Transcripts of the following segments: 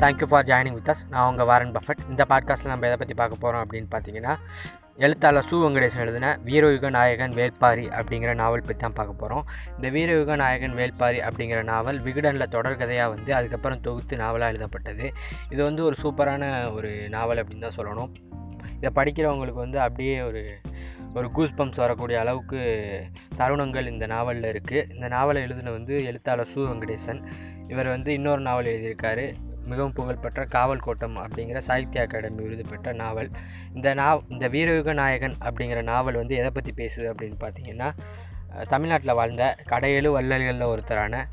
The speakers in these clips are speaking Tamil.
Thank you for joining with us நான் உங்கள் வாரன் பஃபட் இந்த பாட்காஸ்ட்டில் நம்ம எதை பற்றி பார்க்க போகிறோம் அப்படின்னு பார்த்தீங்கன்னா எழுத்தாளர் சு வெங்கடேசன் எழுதின வீரயுக நாயகன் வேல்பாரி அப்படிங்கிற நாவல் பற்றி தான் பார்க்க போகிறோம் இந்த வீரயுக நாயகன் வேல்பாரி அப்படிங்கிற நாவல் விகடனில் தொடர்கதையாக வந்து அதுக்கப்புறம் தொகுத்து நாவலாக எழுதப்பட்டது. இது வந்து ஒரு சூப்பரான ஒரு நாவல் அப்படின்னு தான் சொல்லணும். இதை படிக்கிறவங்களுக்கு வந்து அப்படியே ஒரு ஒரு கூஸ் பம்ப்ஸ் வரக்கூடிய அளவுக்கு தருணங்கள் இந்த நாவலில் இருக்குது இந்த நாவலை எழுதின வந்து எழுத்தாளர் சு வெங்கடேசன். இவர் வந்து இன்னொரு நாவல் எழுதியிருக்காரு. மிகவும் புகழ்பெற்ற காவல் கோட்டம் அப்படிங்கிற சாகித்ய அகாடமி விருது பெற்ற நாவல். இந்த நாவ் இந்த வீரயுக நாயகன் அப்படிங்கிற நாவல் வந்து எதை பற்றி பேசுது அப்படின்னு பார்த்தீங்கன்னா தமிழ்நாட்டில் வாழ்ந்த கடையெழு வள்ளல்களில் ஒருத்தரான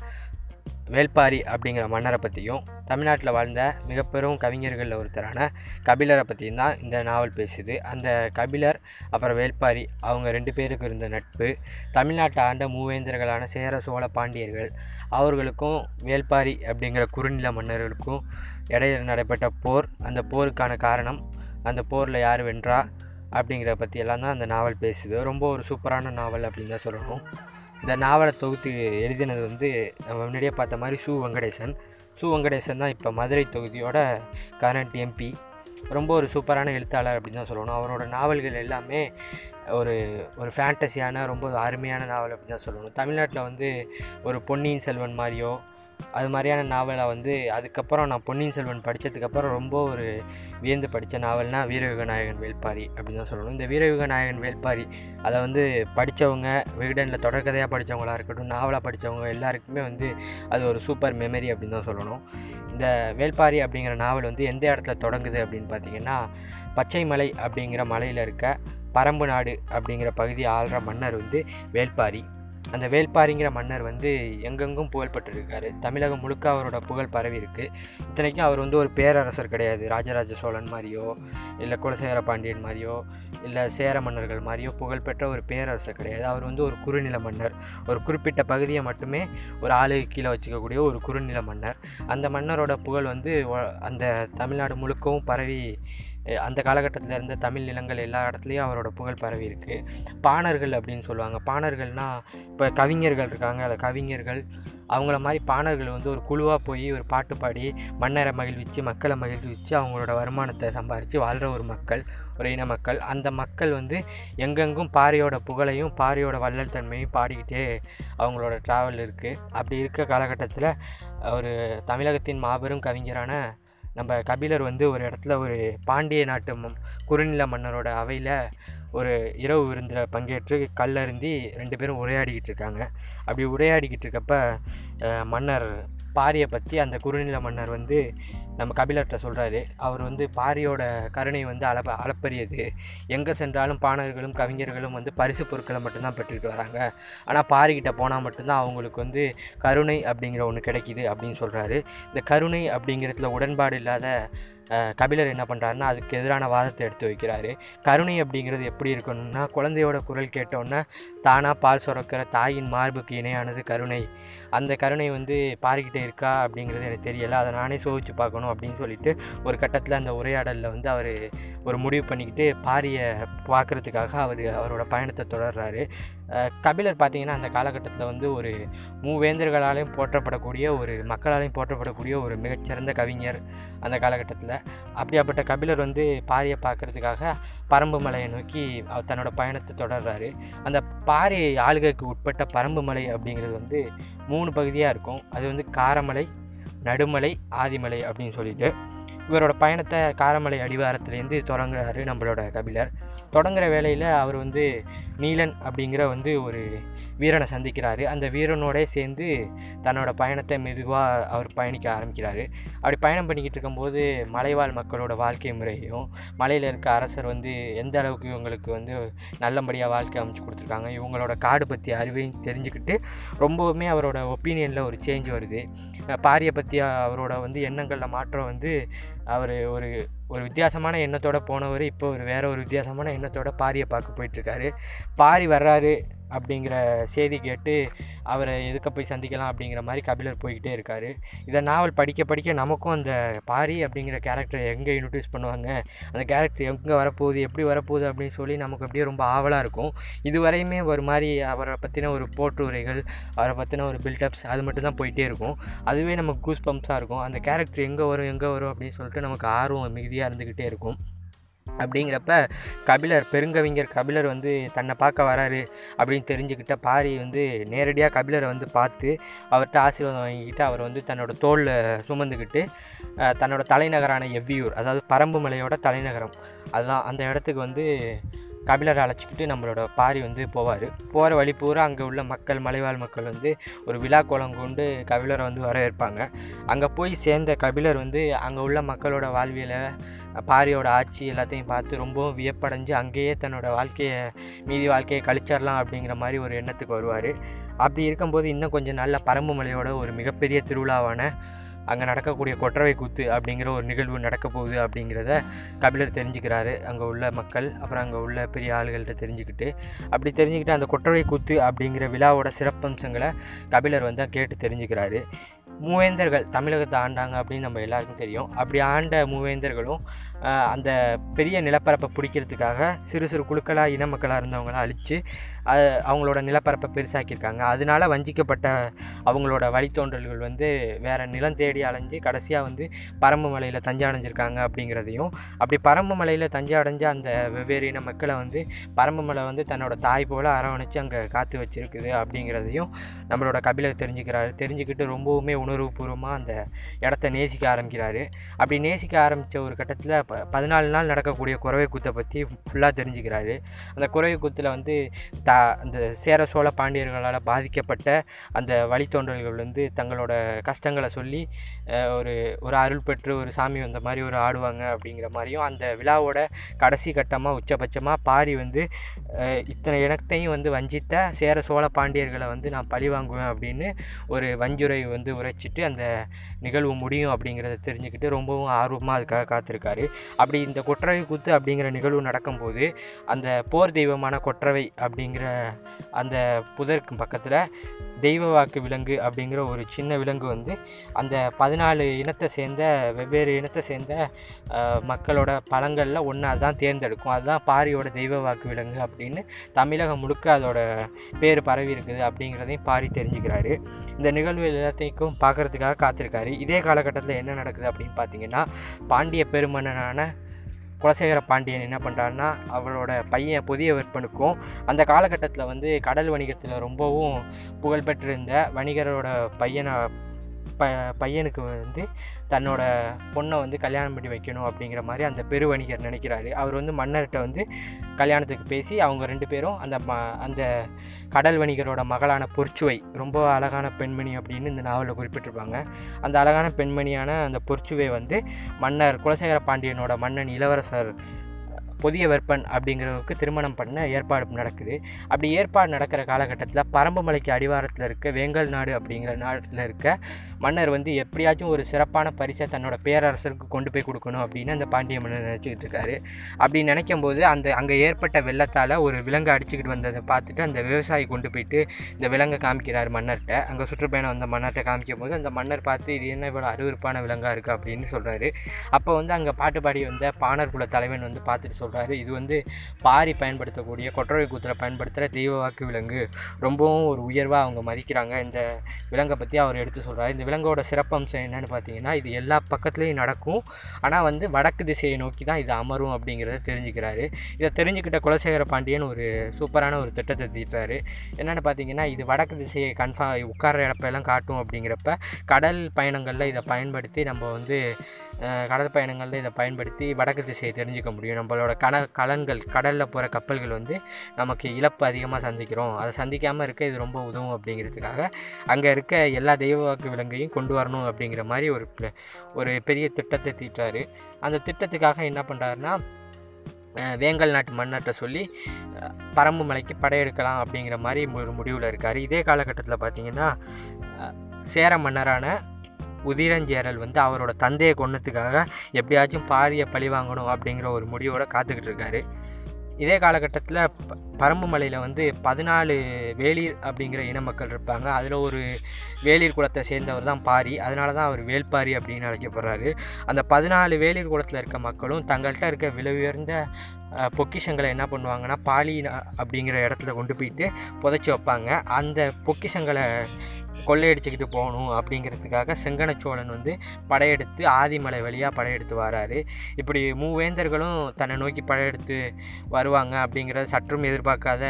வேள்பாரி அப்படிங்கிற மன்னரை பற்றியும் தமிழ்நாட்டில் வாழ்ந்த மிகப்பெரும் கவிஞர்களில் ஒருத்தரான கபிலரை பற்றியும் தான் இந்த நாவல் பேசுது. அந்த கபிலர் அப்புறம் வேள்பாரி அவங்க ரெண்டு பேருக்கு இருந்த நட்பு தமிழ்நாட்டை ஆண்ட மூவேந்தர்களான சேர சோழ பாண்டியர்கள் அவர்களுக்கும் வேள்பாரி அப்படிங்கிற குறுநில மன்னர்களுக்கும் இடையில் நடைபெற்ற போர் அந்த போருக்கான காரணம் அந்த போரில் யார் வென்றா அப்படிங்கிறத பற்றியெல்லாம் தான் அந்த நாவல் பேசுது. ரொம்ப ஒரு சூப்பரான நாவல் அப்படின்னு தான் சொல்லணும். இந்த நாவலை தொகுத்து எழுதினது வந்து நம்ம முன்னாடியே பார்த்த மாதிரி சு வெங்கடேசன். சு வெங்கடேசன் தான் இப்போ மதுரை தொகுதியோட கரண்ட் எம்பி ரொம்ப ஒரு சூப்பரான எழுத்தாளர் அப்படின்னு தான் சொல்லணும். அவரோட நாவல்கள் எல்லாமே ஒரு ஒரு ஃபேண்டஸியான ரொம்ப அருமையான நாவல் அப்படின்னு தான் சொல்லணும். தமிழ்நாட்டில் வந்து ஒரு பொன்னியின் செல்வன் மாதிரியோ அது மாதிரியான நாவலை வந்து அதுக்கப்புறம் நான் பொன்னியின் செல்வன் படித்ததுக்கப்புறம் ரொம்ப ஒரு வியந்து படித்த நாவல்னால் வீரயுக நாயகன் அப்படின்னு தான் சொல்லணும். இந்த வீரயுக நாயகன் அதை வந்து படித்தவங்க விகடனில் தொடர்கதையாக படித்தவங்களாக இருக்கட்டும் நாவலாக படித்தவங்க எல்லாருக்குமே வந்து அது ஒரு சூப்பர் மெமரி அப்படின்னு தான் சொல்லணும். இந்த வேள்பாரி அப்படிங்கிற நாவல் வந்து எந்த இடத்துல தொடங்குது அப்படின்னு பார்த்தீங்கன்னா பச்சைமலை அப்படிங்கிற மலையில் இருக்க பரம்பு நாடு அப்படிங்கிற பகுதியை ஆள்ற மன்னர் வந்து வேள்பாரி அந்த வேள்பாரிங்கிற மன்னர் வந்து எங்கெங்கும் புகழ்பட்டிருக்காரு தமிழகம் முழுக்க அவரோட புகழ் பரவி இருக்குது இத்தனைக்கும் அவர் வந்து ஒரு பேரரசர் கிடையாது. ராஜராஜ சோழன் மாதிரியோ இல்லை குலசேகர பாண்டியன் மாதிரியோ இல்லை சேர மன்னர்கள் மாதிரியோ புகழ்பெற்ற ஒரு பேரரசர் கிடையாது. அவர் வந்து ஒரு குறுநில மன்னர். ஒரு குறிப்பிட்ட பகுதியை மட்டுமே ஒரு ஆளுக்கு கீழே வச்சுக்கக்கூடிய ஒரு குறுநில மன்னர். அந்த மன்னரோட புகழ் வந்து அந்த தமிழ்நாடு முழுக்கவும் பரவி அந்த காலகட்டத்தில் இருந்த தமிழ் நிலங்கள் எல்லா இடத்துலையும் அவரோட புகழ் பரவி இருக்குது பாணர்கள் அப்படின்னு சொல்லுவாங்க. பாணர்கள்னால் இப்போ கவிஞர்கள் இருக்காங்க. அதில் கவிஞர்கள் அவங்கள மாதிரி பாணர்கள் வந்து ஒரு குழுவாக போய் ஒரு பாட்டு பாடி மன்னரை மகிழ்விச்சு மக்களை மகிழ்விச்சு அவங்களோட வருமானத்தை சம்பாரித்து வாழ்கிற ஒரு மக்கள் ஒரு இன மக்கள். அந்த மக்கள் வந்து எங்கெங்கும் பாரியோட புகழையும் பாரியோட வள்ளல் தன்மையும் பாடிக்கிட்டே அவங்களோட ட்ராவல் இருக்குது அப்படி இருக்க காலகட்டத்தில் ஒரு தமிழகத்தின் மாபெரும் கவிஞரான நம்ம கபிலர் வந்து ஒரு இடத்துல ஒரு பாண்டிய நாட்டு குறுநில மன்னரோட அவையில் ஒரு இரவு விருந்தில் பங்கேற்று கல்லருந்தி ரெண்டு பேரும் உரையாடிக்கிட்டு இருக்காங்க. அப்படி உரையாடிக்கிட்டு இருக்கப்ப மன்னர் பாரியை பற்றி அந்த குறுநில மன்னர் வந்து நம்ம கபிலர்கிட்ட சொல்கிறாரு அவர் வந்து பாரியோட கருணை வந்து அளப்ப அளப்பரியது. எங்கே சென்றாலும் பாணர்களும் கவிஞர்களும் வந்து பரிசு பொருட்களை மட்டும்தான் பெற்றுக்கிட்டு வராங்க. ஆனால் பாரிக்கிட்ட போனால் மட்டும்தான் அவங்களுக்கு வந்து கருணை அப்படிங்கிற ஒன்று கிடைக்கிது அப்படின்னு சொல்கிறாரு இந்த கருணை அப்படிங்கிறதுல உடன்பாடு இல்லாத கபிலர் என்ன பண்ணுறாருன்னா அதுக்கு எதிரான வாதத்தை எடுத்து வைக்கிறாரு. கருணை அப்படிங்கிறது எப்படி இருக்கணும்னா குழந்தையோட குரல் கேட்டோன்னா தானாக பால் சுரக்கிற தாயின் மார்புக்கு இணையானது கருணை. அந்த கருணை வந்து பாரிக்கிட்டே இருக்கா அப்படிங்கிறது எனக்கு தெரியலை. அதை நானே சோதிச்சு பார்க்கணும் அப்படின்னு சொல்லிட்டு ஒரு கட்டத்தில் அந்த உரையாடலில் வந்து அவர் ஒரு முடிவு பண்ணிக்கிட்டு பாரியை பார்க்குறதுக்காக அவர் அவரோட பயணத்தை தொடர்றாரு. கபிலர் பார்த்திங்கன்னா அந்த காலகட்டத்தில் வந்து ஒரு மூவேந்தர்களாலையும் போற்றப்படக்கூடிய ஒரு மக்களாலையும் போற்றப்படக்கூடிய ஒரு மிகச்சிறந்த கவிஞர் அந்த காலகட்டத்தில். அப்படியாப்பட்ட கபிலர் வந்து பாரியை பார்க்குறதுக்காக பரம்பு மலையை நோக்கி தன்னோட பயணத்தை தொடர்றாரு. அந்த பாரி ஆளுகைக்கு உட்பட்ட பரம்பு மலை அப்படிங்கிறது வந்து மூணு பகுதியாக இருக்கும். அது வந்து காரமலை நடுமலை ஆதிமலை அப்படின்னு சொல்லிட்டு இவரோட பயணத்தை காரமலை அடிவாரத்துலேருந்து தொடங்குறாரு நம்மளோட கபிலர். தொடங்குகிற வேலையில் அவர் வந்து நீலன் அப்படிங்கிற வந்து ஒரு வீரனை சந்திக்கிறாரு. அந்த வீரனோட சேர்ந்து தன்னோட பயணத்தை மெதுவாக அவர் பயணிக்க ஆரம்பிக்கிறாரு. அப்படி பயணம் பண்ணிக்கிட்டு இருக்கும்போது மலைவாழ் மக்களோட வாழ்க்கை முறையும் மலையில் இருக்க அரசர் வந்து எந்த அளவுக்கு இவங்களுக்கு வந்து நல்லபடியாக வாழ்க்கை அமைச்சு கொடுத்துருக்காங்க இவங்களோட காடு பற்றி அறிவையும் தெரிஞ்சுக்கிட்டு ரொம்பவுமே அவரோட ஒப்பீனியனில் ஒரு சேஞ்ச் வருது. பாரியை பற்றி அவரோட வந்து எண்ணங்களில் மாற்றம் வந்து அவர் ஒரு ஒரு வித்தியாசமான எண்ணத்தோடு போனவர் இப்போ ஒரு வேறு ஒரு வித்தியாசமான எண்ணத்தோட பாரியை பார்க்க போயிட்டுருக்காரு. பாரி வர்றாரு. அப்படிங்கிற செய்தி கேட்டு அவரை எதுக்க போய் சந்திக்கலாம் அப்படிங்கிற மாதிரி கபிலர் போய்கிட்டே இருக்கார். இதை நாவல் படிக்க படிக்க நமக்கும் அந்த பாரி அப்படிங்கிற கேரக்டரை எங்கே இன்ட்ரடியூஸ் பண்ணுவாங்க? அந்த கேரக்டர் எங்கே வரப்போகுது? எப்படி வரப்போகுது அப்படின்னு சொல்லி நமக்கு அப்படியே ரொம்ப ஆவலாக இருக்கும். இதுவரையுமே ஒரு மாதிரி அவரை பற்றின ஒரு போற்றுரைகள் அவரை பற்றின ஒரு பில்டப்ஸ் அது மட்டும் தான் போயிட்டே இருக்கும். அதுவே நமக்கு கூஸ் பம்ப்ஸாக இருக்கும். அந்த கேரக்டர் எங்கே வரும் எங்கே வரும் அப்படின்னு சொல்லிட்டு நமக்கு ஆர்வம் மிகுதியாக இருந்துக்கிட்டே இருக்கும். அப்படிங்கிறப்ப கபிலர் பெருங்கவிஞர் கபிலர் வந்து தன்னை பார்க்க வராரு அப்படின்னு தெரிஞ்சுக்கிட்ட பாரி வந்து நேரடியாக கபிலரை வந்து பார்த்து அவர்கிட்ட ஆசீர்வாதம் வாங்கிக்கிட்டு அவர் வந்து தன்னோட தோளில் சுமந்துக்கிட்டு தன்னோட தலைநகரான எவ்வியூர் அதாவது பரம்பு மலையோட தலைநகரம் அதுதான் அந்த இடத்துக்கு வந்து கபிலரை அழைச்சிக்கிட்டு நம்மளோட பாரி வந்து போவார். போகிற வழி பூரா அங்கே உள்ள மக்கள் மலைவாழ் மக்கள் வந்து ஒரு விழா கோலம் கொண்டு கபிலரை வந்து வரவேற்பாங்க. அங்கே போய் சேர்ந்த கபிலர் வந்து அங்கே உள்ள மக்களோட வாழ்வியலை பாரியோட ஆட்சி எல்லாத்தையும் பார்த்து ரொம்பவும் வியப்படைஞ்சு அங்கேயே தன்னோட வாழ்க்கையை மீதி வாழ்க்கையை கழிச்சிடலாம் அப்படிங்கிற மாதிரி ஒரு எண்ணத்துக்கு வருவார். அப்படி இருக்கும்போது இன்னும் கொஞ்சம் நாளில் பரம்பு மலையோட ஒரு மிகப்பெரிய திருவிழாவான அங்கே நடக்கக்கூடிய கொற்றவை கூத்து அப்படிங்கிற ஒரு நிகழ்வு நடக்க போகுது அப்படிங்கிறத கபிலர் தெரிஞ்சுக்கிறாரு. அங்கே உள்ள மக்கள் அப்புறம் அங்கே உள்ள பெரிய ஆளுகள்கிட்ட தெரிஞ்சுக்கிட்டு அப்படி தெரிஞ்சுக்கிட்டு அந்த கொற்றவை கூத்து அப்படிங்கிற விழாவோட சிறப்பம்சங்களை கபிலர் வந்து கேட்டு தெரிஞ்சுக்கிறாரு. மூவேந்தர்கள் தமிழகத்தை ஆண்டாங்க அப்படின்னு நம்ம எல்லாருக்கும் தெரியும். அப்படி ஆண்ட மூவேந்தர்களும் அந்த பெரிய நிலப்பரப்பை பிடிக்கிறதுக்காக சிறு சிறு குழுக்களாக இன மக்களாக இருந்தவங்களாம் அழித்து அவங்களோட நிலப்பரப்பை பெருசாக்கியிருக்காங்க. அதனால வஞ்சிக்கப்பட்ட அவங்களோட வழித்தோன்றல்கள் வந்து வேறு நிலம் தேடி அலைஞ்சு கடைசியாக வந்து பரம்பு மலையில் தஞ்சை அடைஞ்சிருக்காங்க அப்படிங்கிறதையும் அப்படி பரம்பு மலையில் தஞ்சை அடைஞ்ச அந்த வெவ்வேறு இன மக்களை வந்து பரம்பு மலை வந்து தன்னோட தாய் போல் அரவணைச்சு அங்கே காத்து வச்சுருக்குது அப்படிங்கிறதையும் நம்மளோட கபிலர் தெரிஞ்சுக்கிறாரு. தெரிஞ்சுக்கிட்டு ரொம்பவுமே உணர்வுபூர்வமாக அந்த இடத்த நேசிக்க ஆரம்பிக்கிறாரு. அப்படி நேசிக்க ஆரம்பித்த ஒரு கட்டத்தில் ப பதினாலு நாள் நடக்கக்கூடிய குறவை கூத்தை பற்றி ஃபுல்லாக தெரிஞ்சுக்கிறாரு. அந்த குறவை கூத்தில் வந்து த அந்த சேர சோழ பாண்டியர்களால் பாதிக்கப்பட்ட அந்த வழித்தோன்றல்கள் வந்து தங்களோட கஷ்டங்களை சொல்லி ஒரு ஒரு அருள் பெற்று ஒரு சாமி வந்த மாதிரி ஒரு ஆடுவாங்க அப்படிங்கிற மாதிரியும் அந்த விழாவோட கடைசி கட்டமாக உச்சபட்சமாக பாரி வந்து இத்தனை இனத்தையும் வந்து வஞ்சித்த சேர சோழ பாண்டியர்களை வந்து நான் பழி வாங்குவேன் அப்படின்னு ஒரு வஞ்சுரை வந்து வச்சுட்டு அந்த நிகழ்வு முடியும் அப்படிங்கிறத தெரிஞ்சுக்கிட்டு ரொம்பவும் ஆர்வமாக அதுக்காக காத்திருக்காரு. அப்படி இந்த கொற்றவை கூத்து அப்படிங்கிற நிகழ்வு நடக்கும்போது அந்த போர் தெய்வமான கொற்றவை அப்படிங்கிற அந்த புதருக்கு பக்கத்தில் தெய்வ வாக்கு விலங்கு அப்படிங்கிற ஒரு சின்ன விலங்கு வந்து அந்த பதினாலு இனத்தை சேர்ந்த வெவ்வேறு இனத்தை சேர்ந்த மக்களோட பழங்களில் ஒன்று அதுதான் தேர்ந்தெடுக்கும். அதுதான் பாரியோட தெய்வ வாக்கு விலங்கு அப்படின்னு தமிழகம் முழுக்க அதோட பேர் பரவி இருக்குது அப்படிங்கிறதையும் பாரி தெரிஞ்சுக்கிறாரு. இந்த நிகழ்வு எல்லாத்தையும் பார்க்குறதுக்காக காத்திருக்காரு. இதே காலகட்டத்தில் என்ன நடக்குது அப்படின்னு பார்த்தீங்கன்னா பாண்டிய பெருமன்னனான குலசேகர பாண்டியன் என்ன பண்ணுறாருன்னா அவரோட பையன் புதிய விற்பனுக்கும் அந்த காலகட்டத்தில் வந்து கடல் வணிகத்தில் ரொம்பவும் புகழ்பெற்றிருந்த வணிகரோட பையனை ப பையனுக்கு வந்து தன்னோட பொண்ணை வந்து கல்யாணம் பண்ணி வைக்கணும் அப்படிங்கிற மாதிரி அந்த பெரு வணிகர் நினைக்கிறாரு. அவர் வந்து மன்னர்கிட்ட வந்து கல்யாணத்துக்கு பேசி அவங்க ரெண்டு பேரும் அந்த ம அந்த கடல் வணிகரோட மகளான பொற்சுவை ரொம்ப அழகான பெண்மணி அப்படின்னு இந்த நாவலில் குறிப்பிட்டிருப்பாங்க. அந்த அழகான பெண்மணியான அந்த பொற்சுவை வந்து மன்னர் குலசேகர பாண்டியனோட மன்னன் இளவரசர் புதிய வெப்பன் அப்படிங்கிறவருக்கு திருமணம் பண்ண ஏற்பாடு நடக்குது. அப்படி ஏற்பாடு நடக்கிற காலகட்டத்தில் பரம்புமலைக்கு அடிவாரத்தில் இருக்க வேங்கல் நாடு அப்படிங்கிற நாட்டில் இருக்க மன்னர் வந்து எப்படியாச்சும் ஒரு சிறப்பான பரிசை தன்னோட பேரரசருக்கு கொண்டு போய் கொடுக்கணும் அப்படின்னு அந்த பாண்டிய மன்னர் நினச்சிக்கிட்டு இருக்காரு. அப்படி நினைக்கும் போது அந்த அங்கே ஏற்பட்ட வெள்ளத்தால் ஒரு விலங்கு அடிச்சுக்கிட்டு வந்ததை பார்த்துட்டு அந்த விவசாயி கொண்டு போயிட்டு இந்த விலங்கை காமிக்கிறார் மன்னர்கிட்ட. அங்கே சுற்றுப்பயணம் வந்த மன்னர்கிட்ட காமிக்கும் போது அந்த மன்னர் பார்த்து இது என்ன இவ்வளோ அருவருப்பான விலங்காக இருக்குது அப்படின்னு சொல்கிறாரு அப்போ வந்து அங்கே பாட்டு பாடி வந்த பாணர் குல தலைவன் வந்து பார்த்துட்டு சொல்கிறார் இது வந்து பாரி பயன்படுத்தக்கூடிய கொற்றவை கூத்தில் பயன்படுத்துகிற தெய்வ வாக்கு விலங்கு. ரொம்பவும் ஒரு உயர்வாக அவங்க மதிக்கிறாங்க. இந்த விலங்கை பற்றி அவர் எடுத்து சொல்கிறார் இந்த விலங்கோட சிறப்பம்சம் என்னன்னு பார்த்தீங்கன்னா இது எல்லா பக்கத்துலேயும் நடக்கும். ஆனால் வந்து வடக்கு திசையை நோக்கி தான் இது அமரும் அப்படிங்கிறத தெரிஞ்சுக்கிறாரு. இதை தெரிஞ்சுக்கிட்ட குலசேகர பாண்டியன் ஒரு சூப்பரான ஒரு திட்டத்தை தீர்த்தாரு. என்னென்னு பார்த்தீங்கன்னா இது வடக்கு திசையை கன்ஃபார்ம் உட்கார்ற இடப்பெல்லாம் காட்டும் அப்படிங்கிறப்ப கடல் பயணங்களில் இதை பயன்படுத்தி நம்ம வந்து கடல் பயணங்களில் இதை பயன்படுத்தி வடக்கு திசையை தெரிஞ்சுக்க முடியும். நம்மளோட கன கலன்கள் கடலில் போகிற கப்பல்கள் வந்து நமக்கு இழப்பு அதிகமாக சந்திக்கிறோம். அதை சந்திக்காமல் இருக்க இது ரொம்ப உதவும் அப்படிங்கிறதுக்காக அங்கே இருக்க எல்லா தெய்வ வாக்கு விலங்கையும் கொண்டு வரணும் அப்படிங்கிற மாதிரி ஒரு ஒரு பெரிய திட்டத்தை தீட்டாரு அந்த திட்டத்துக்காக என்ன பண்ணுறாருன்னா வேங்கல் நாட்டு மன்னர்கிட்ட சொல்லி பரம்பு மலைக்கு படையெடுக்கலாம் அப்படிங்கிற மாதிரி ஒரு முடிவில் இருக்கார். இதே காலகட்டத்தில் பார்த்திங்கன்னா சேர மன்னரான உதிரஞ்சேரல் வந்து அவரோட தந்தையை கொன்னதுக்காக எப்படியாச்சும் பாரியை பழி வாங்கணும் அப்படிங்கிற ஒரு முடிவோடு காத்துக்கிட்டு இருக்காரு. இதே காலகட்டத்தில் ப பரம்பு மலையில் வந்து பதினாலு வேளிர் அப்படிங்கிற இன மக்கள் இருப்பாங்க. அதில் ஒரு வேளிர் குலத்தை சேர்ந்தவர் தான் பாரி. அதனால தான் அவர் வேல்பாரி அப்படின்னு அழைக்கப்படுறாரு. அந்த பதினாலு வேளிர் குலத்தில் இருக்க மக்களும் தங்கள்கிட்ட இருக்க விலை உயர்ந்த பொக்கிஷங்களை என்ன பண்ணுவாங்கன்னா பாலி அப்படிங்கிற இடத்துல கொண்டு போயிட்டு புதைச்சி வைப்பாங்க. அந்த பொக்கிஷங்களை கொள்ளையடிச்சுக்கிட்டு போகணும் அப்படிங்கிறதுக்காக செங்கனச்சோழன் வந்து படையெடுத்து ஆதிமலை வழியாக படையெடுத்து வராரு. இப்படி மூவேந்தர்களும் தன்னை நோக்கி படையெடுத்து வருவாங்க அப்படிங்கிறத சற்றும் எதிர்பார்க்காத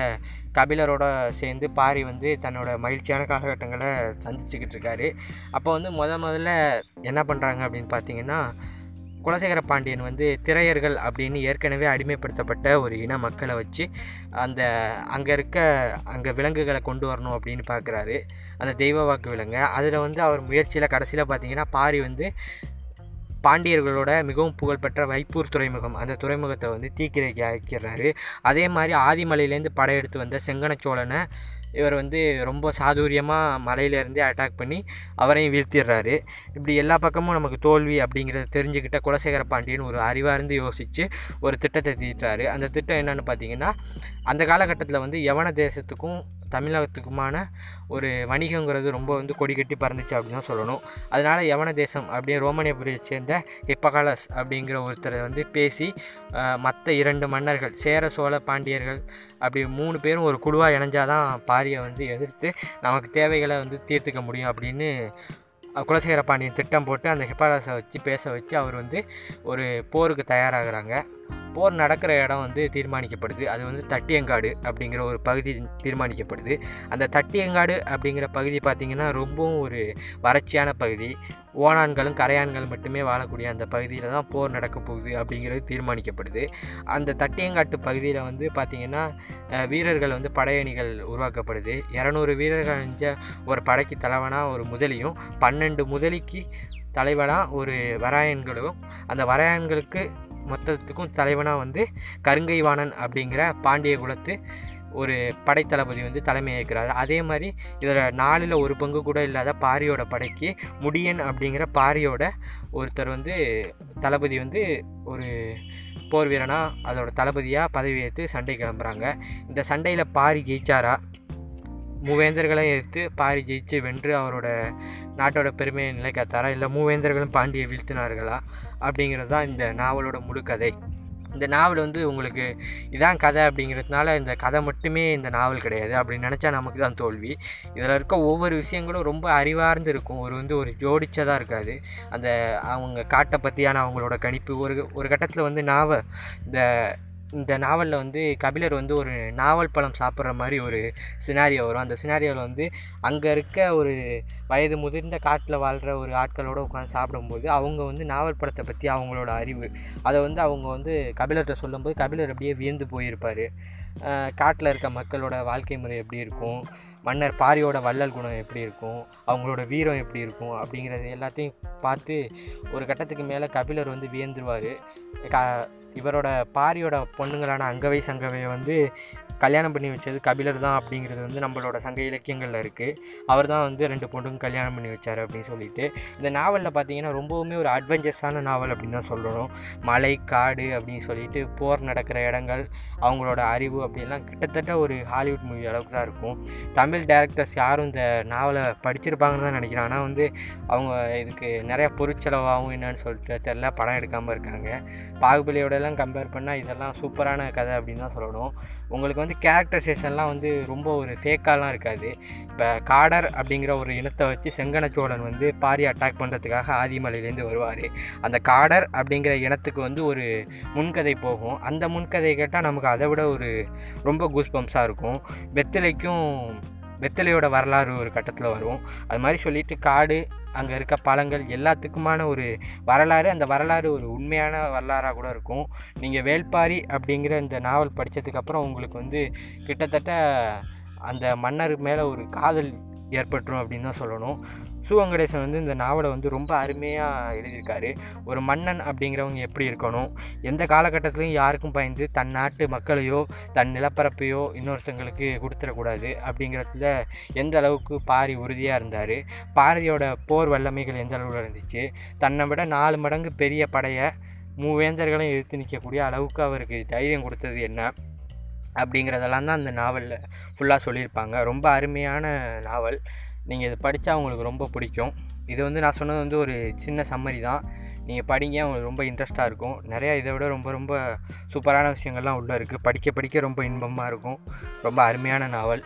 கபிலரோட சேர்ந்து பாரி வந்து தன்னோட மகிழ்ச்சியான காலகட்டங்களை சந்திச்சுக்கிட்டு இருக்காரு. அப்போ வந்து முத முதல்ல என்ன பண்ணுறாங்க அப்படின்னு பார்த்தீங்கன்னா குலசேகர பாண்டியன் வந்து திரையர்கள் அப்படின்னு ஏற்கனவே அடிமைப்படுத்தப்பட்ட ஒரு இன மக்களை வச்சு அந்த அங்கே இருக்க அங்கே விலங்குகளை கொண்டு வரணும் அப்படின்னு பார்க்குறாரு அந்த தெய்வ வாக்கு விலங்கு. அதில் வந்து அவர் முயற்சியில் கடைசியில் பார்த்தீங்கன்னா பாரி வந்து பாண்டியர்களோட மிகவும் புகழ்பெற்ற வைப்பூர் துறைமுகம். அந்த துறைமுகத்தை வந்து தீக்கிரைக்கு ஆக்கிறாரு அதே மாதிரி ஆதிமலையிலேருந்து படையெடுத்து வந்த செங்கனச்சோழனை இவர் வந்து ரொம்ப சாதுரியமாக மலையிலேருந்தே அட்டாக் பண்ணி அவரையும் வீழ்த்திடுறாரு. இப்படி எல்லா பக்கமும் நமக்கு தோல்வி அப்படிங்கிறத தெரிஞ்சுக்கிட்ட குலசேகர பாண்டியன் ஒரு அறிவார்ந்து யோசித்து ஒரு திட்டத்தை தீட்டுறாரு. அந்த திட்டம் என்னென்னு பார்த்தீங்கன்னா அந்த காலகட்டத்தில் வந்து யவன தேசத்துக்கும் தமிழகத்துக்குமான ஒரு வணிகங்கிறது ரொம்ப வந்து கொடி கட்டி பறந்துச்சு அப்படின்னு தான் சொல்லணும். அதனால் யவன தேசம் அப்படியே ரோமானியபுரியை சேர்ந்த ஹிப்பகலஸ் அப்படிங்கிற ஒருத்தரை வந்து பேசி மற்ற இரண்டு மன்னர்கள் சேர சோழ பாண்டியர்கள் அப்படி மூணு பேரும் ஒரு குழுவாக இணைஞ்சாதான் பாரியை வந்து எதிர்த்து நமக்கு தேவைகளை வந்து தீர்த்துக்க முடியும் அப்படின்னு குலசேகர பாண்டியன் திட்டம் போட்டு அந்த ஹிப்பாலாஸை வச்சு பேச வச்சு அவர் வந்து ஒரு போருக்கு தயாராகிறாங்க. போர் நடக்கிற இடம் வந்து தீர்மானிக்கப்படுது. அது வந்து தட்டியங்காடு அப்படிங்கிற ஒரு பகுதி தீர்மானிக்கப்படுது. அந்த தட்டியங்காடு அப்படிங்கிற பகுதி பார்த்திங்கன்னா ரொம்பவும் ஒரு வறட்சியான பகுதி. ஓணான்களும் கரையான்களும் மட்டுமே வாழக்கூடிய அந்த பகுதியில் தான் போர் நடக்க போகுது அப்படிங்கிறது தீர்மானிக்கப்படுது. அந்த தட்டியங்காட்டு பகுதியில் வந்து பார்த்திங்கன்னா வீரர்கள் வந்து படையணிகள் உருவாக்கப்படுது. இரநூறு வீரர்கள் அணிஞ்ச ஒரு படைக்கு தலைவனாக ஒரு முதலியும் பன்னெண்டு முதலிக்கு தலைவனாக ஒரு வராயன்களும். அந்த வராயன்களுக்கு மொத்தத்துக்கும் தலைவனாக வந்து கருங்கைவாணன் அப்படிங்கிற பாண்டிய குலத்து ஒரு படைத்தளபதி வந்து தலைமை ஏற்கிறாரு. அதே மாதிரி இதில் நாலில் ஒரு பங்கு கூட இல்லாத பாரியோட படைக்கு முடியன் அப்படிங்கிற பாரியோட ஒருத்தர் வந்து தளபதி வந்து ஒரு போர் வீரனாக அதோட தளபதியாக பதவி ஏற்று சண்டை கிளம்புறாங்க. இந்த சண்டையில் பாரி ஜெயிச்சாரா? மூவேந்தர்களை எதிர்த்து பாரி ஜெயிச்சு வென்று அவரோட நாட்டோட பெருமையை நிலைக்காத்தாரா? இல்லை மூவேந்தர்களும் பாண்டியை வீழ்த்தினார்களா? அப்படிங்கிறது தான் இந்த நாவலோட முழு கதை. இந்த நாவல் வந்து உங்களுக்கு இதான் கதை அப்படிங்கிறதுனால இந்த கதை மட்டுமே இந்த நாவல் கிடையாது அப்படின்னு நினச்சா நமக்கு தான் தோல்வி. இதில் இருக்க ஒவ்வொரு விஷயங்களும் ரொம்ப அறிவார்ந்து இருக்கும். ஒரு வந்து ஒரு ஜோடிச்சதாக இருக்காது. அந்த அவங்க காட்டை பற்றியான அவங்களோட கணிப்பு. ஒரு ஒரு கட்டத்தில் வந்து நாவ இந்த இந்த நாவலில் வந்து கபிலர் வந்து ஒரு நாவல் பழம் சாப்பிட்ற மாதிரி ஒரு சினாரியோ வரும். அந்த சினாரியோவில் வந்து அங்கே இருக்க ஒரு வயது முதிர்ந்த காட்டில் வாழ்கிற ஒரு ஆட்களோடு உட்காந்து சாப்பிடும்போது அவங்க வந்து நாவல் பழத்தை பற்றி அவங்களோட அறிவு அதை வந்து அவங்க வந்து கபிலர்கிட்ட சொல்லும்போது கபிலர் அப்படியே வியந்து போயிருப்பார். காட்டில் இருக்க மக்களோட வாழ்க்கை முறை எப்படி இருக்கும்? மன்னர் பாரியோட வள்ளல் குணம் எப்படி இருக்கும்? அவங்களோட வீரம் எப்படி இருக்கும்? அப்படிங்கிறது எல்லாத்தையும் பார்த்து ஒரு கட்டத்துக்கு மேலே கபிலர் வந்து வியந்துருவார். கா இவரோட பாரியோட பொண்ணுங்களான அங்கவை சங்கவையை வந்து கல்யாணம் பண்ணி வச்சது கபிலர் தான் அப்படிங்கிறது வந்து நம்மளோட சங்க இலக்கியங்களில் இருக்குது அவர் தான் வந்து ரெண்டு பொண்ணுக்கும் கல்யாணம் பண்ணி வச்சார் அப்படின்னு சொல்லிட்டு. இந்த நாவலில் பார்த்தீங்கன்னா ரொம்பவுமே ஒரு அட்வென்ச்சர்ஸான நாவல் அப்படின்னு தான் சொல்லணும். மலை காடு அப்படின்னு சொல்லிட்டு போர் நடக்கிற இடங்கள் அவங்களோட அறிவு அப்படிலாம் கிட்டத்தட்ட ஒரு ஹாலிவுட் மூவி அளவுக்கு தான் இருக்கும். தமிழ் டேரக்டர்ஸ் யாரும் இந்த நாவலை படிச்சிருப்பாங்கன்னு தான் நினைக்கிறேன். ஆனால் வந்து அவங்க இதுக்கு நிறைய பொருட்செலவாகவும் என்னன்னு சொல்லிட்டு தெரில படம் எடுக்காமல் இருக்காங்க. பாகுபலியோடலாம் கம்பேர் பண்ணால் இதெல்லாம் சூப்பரான கதை அப்படின்னு தான் சொல்லணும். உங்களுக்கு வந்து கேரக்டரைசேஷன்லாம் வந்து ரொம்ப ஒரு ஃபேக்காலாம் இருக்காது. இப்போ காடர் அப்படிங்கிற ஒரு இனத்தை வச்சு செங்கனச்சோழன் வந்து பாரி அட்டாக் பண்ணுறதுக்காக ஆதிமலையிலேருந்து வருவார். அந்த காடர் அப்படிங்கிற இனத்துக்கு வந்து ஒரு முன்கதை போகும். அந்த முன்கதை கேட்டால் நமக்கு அதை விட ஒரு ரொம்ப கூஸ்பம்ஸாக இருக்கும். வெத்தலைக்கும் வெத்தலையோட வரலாறு ஒரு கட்டத்தில் வரும். அது மாதிரி சொல்லிட்டு காடு அங்கே இருக்க பழங்கள் எல்லாத்துக்குமான ஒரு வரலாறு அந்த வரலாறு ஒரு உண்மையான வரலாறாக கூட இருக்கும். நீங்கள் வேள்பாரி அப்படிங்கிற இந்த நாவல் படித்ததுக்கப்புறம் உங்களுக்கு வந்து கிட்டத்தட்ட அந்த மன்னர் மேலே ஒரு காதல் ஏற்பட்டுரும் அப்படின்னு தான் சொல்லணும். சு வெங்கடேசன் வந்து இந்த நாவலை வந்து ரொம்ப அருமையாக எழுதியிருக்காரு. ஒரு மன்னன் அப்படிங்கிறவங்க எப்படி இருக்கணும்? எந்த காலகட்டத்திலையும் யாருக்கும் பயந்து தன் நாட்டு மக்களையோ தன் நிலப்பரப்பையோ இன்னொருத்தங்களுக்கு கொடுத்துடக்கூடாது அப்படிங்கிறதுல எந்த அளவுக்கு பாரி உறுதியாக இருந்தார்? பாரியோட போர் வல்லமைகள் எந்த அளவில் இருந்துச்சு? தன்னை விட நாலு மடங்கு பெரிய படையை மூவேந்தர்களையும் எதிர்த்து நிற்கக்கூடிய அளவுக்கு அவருக்கு தைரியம் கொடுத்தது என்ன? அப்படிங்கிறதெல்லாம் தான் அந்த நாவலில் ஃபுல்லாக சொல்லியிருப்பாங்க. ரொம்ப அருமையான நாவல். நீங்கள் இது படித்தா உங்களுக்கு ரொம்ப பிடிக்கும். இது வந்து நான் சொன்னது வந்து ஒரு சின்ன சம்மரி தான். நீங்கள் படிங்க உங்களுக்கு ரொம்ப இன்ட்ரெஸ்ட்டாக இருக்கும். நிறையா இதை விட ரொம்ப ரொம்ப சூப்பரான விஷயங்கள்லாம் உள்ளே இருக்குது படிக்க படிக்க ரொம்ப இன்பமாக இருக்கும். ரொம்ப அருமையான நாவல்.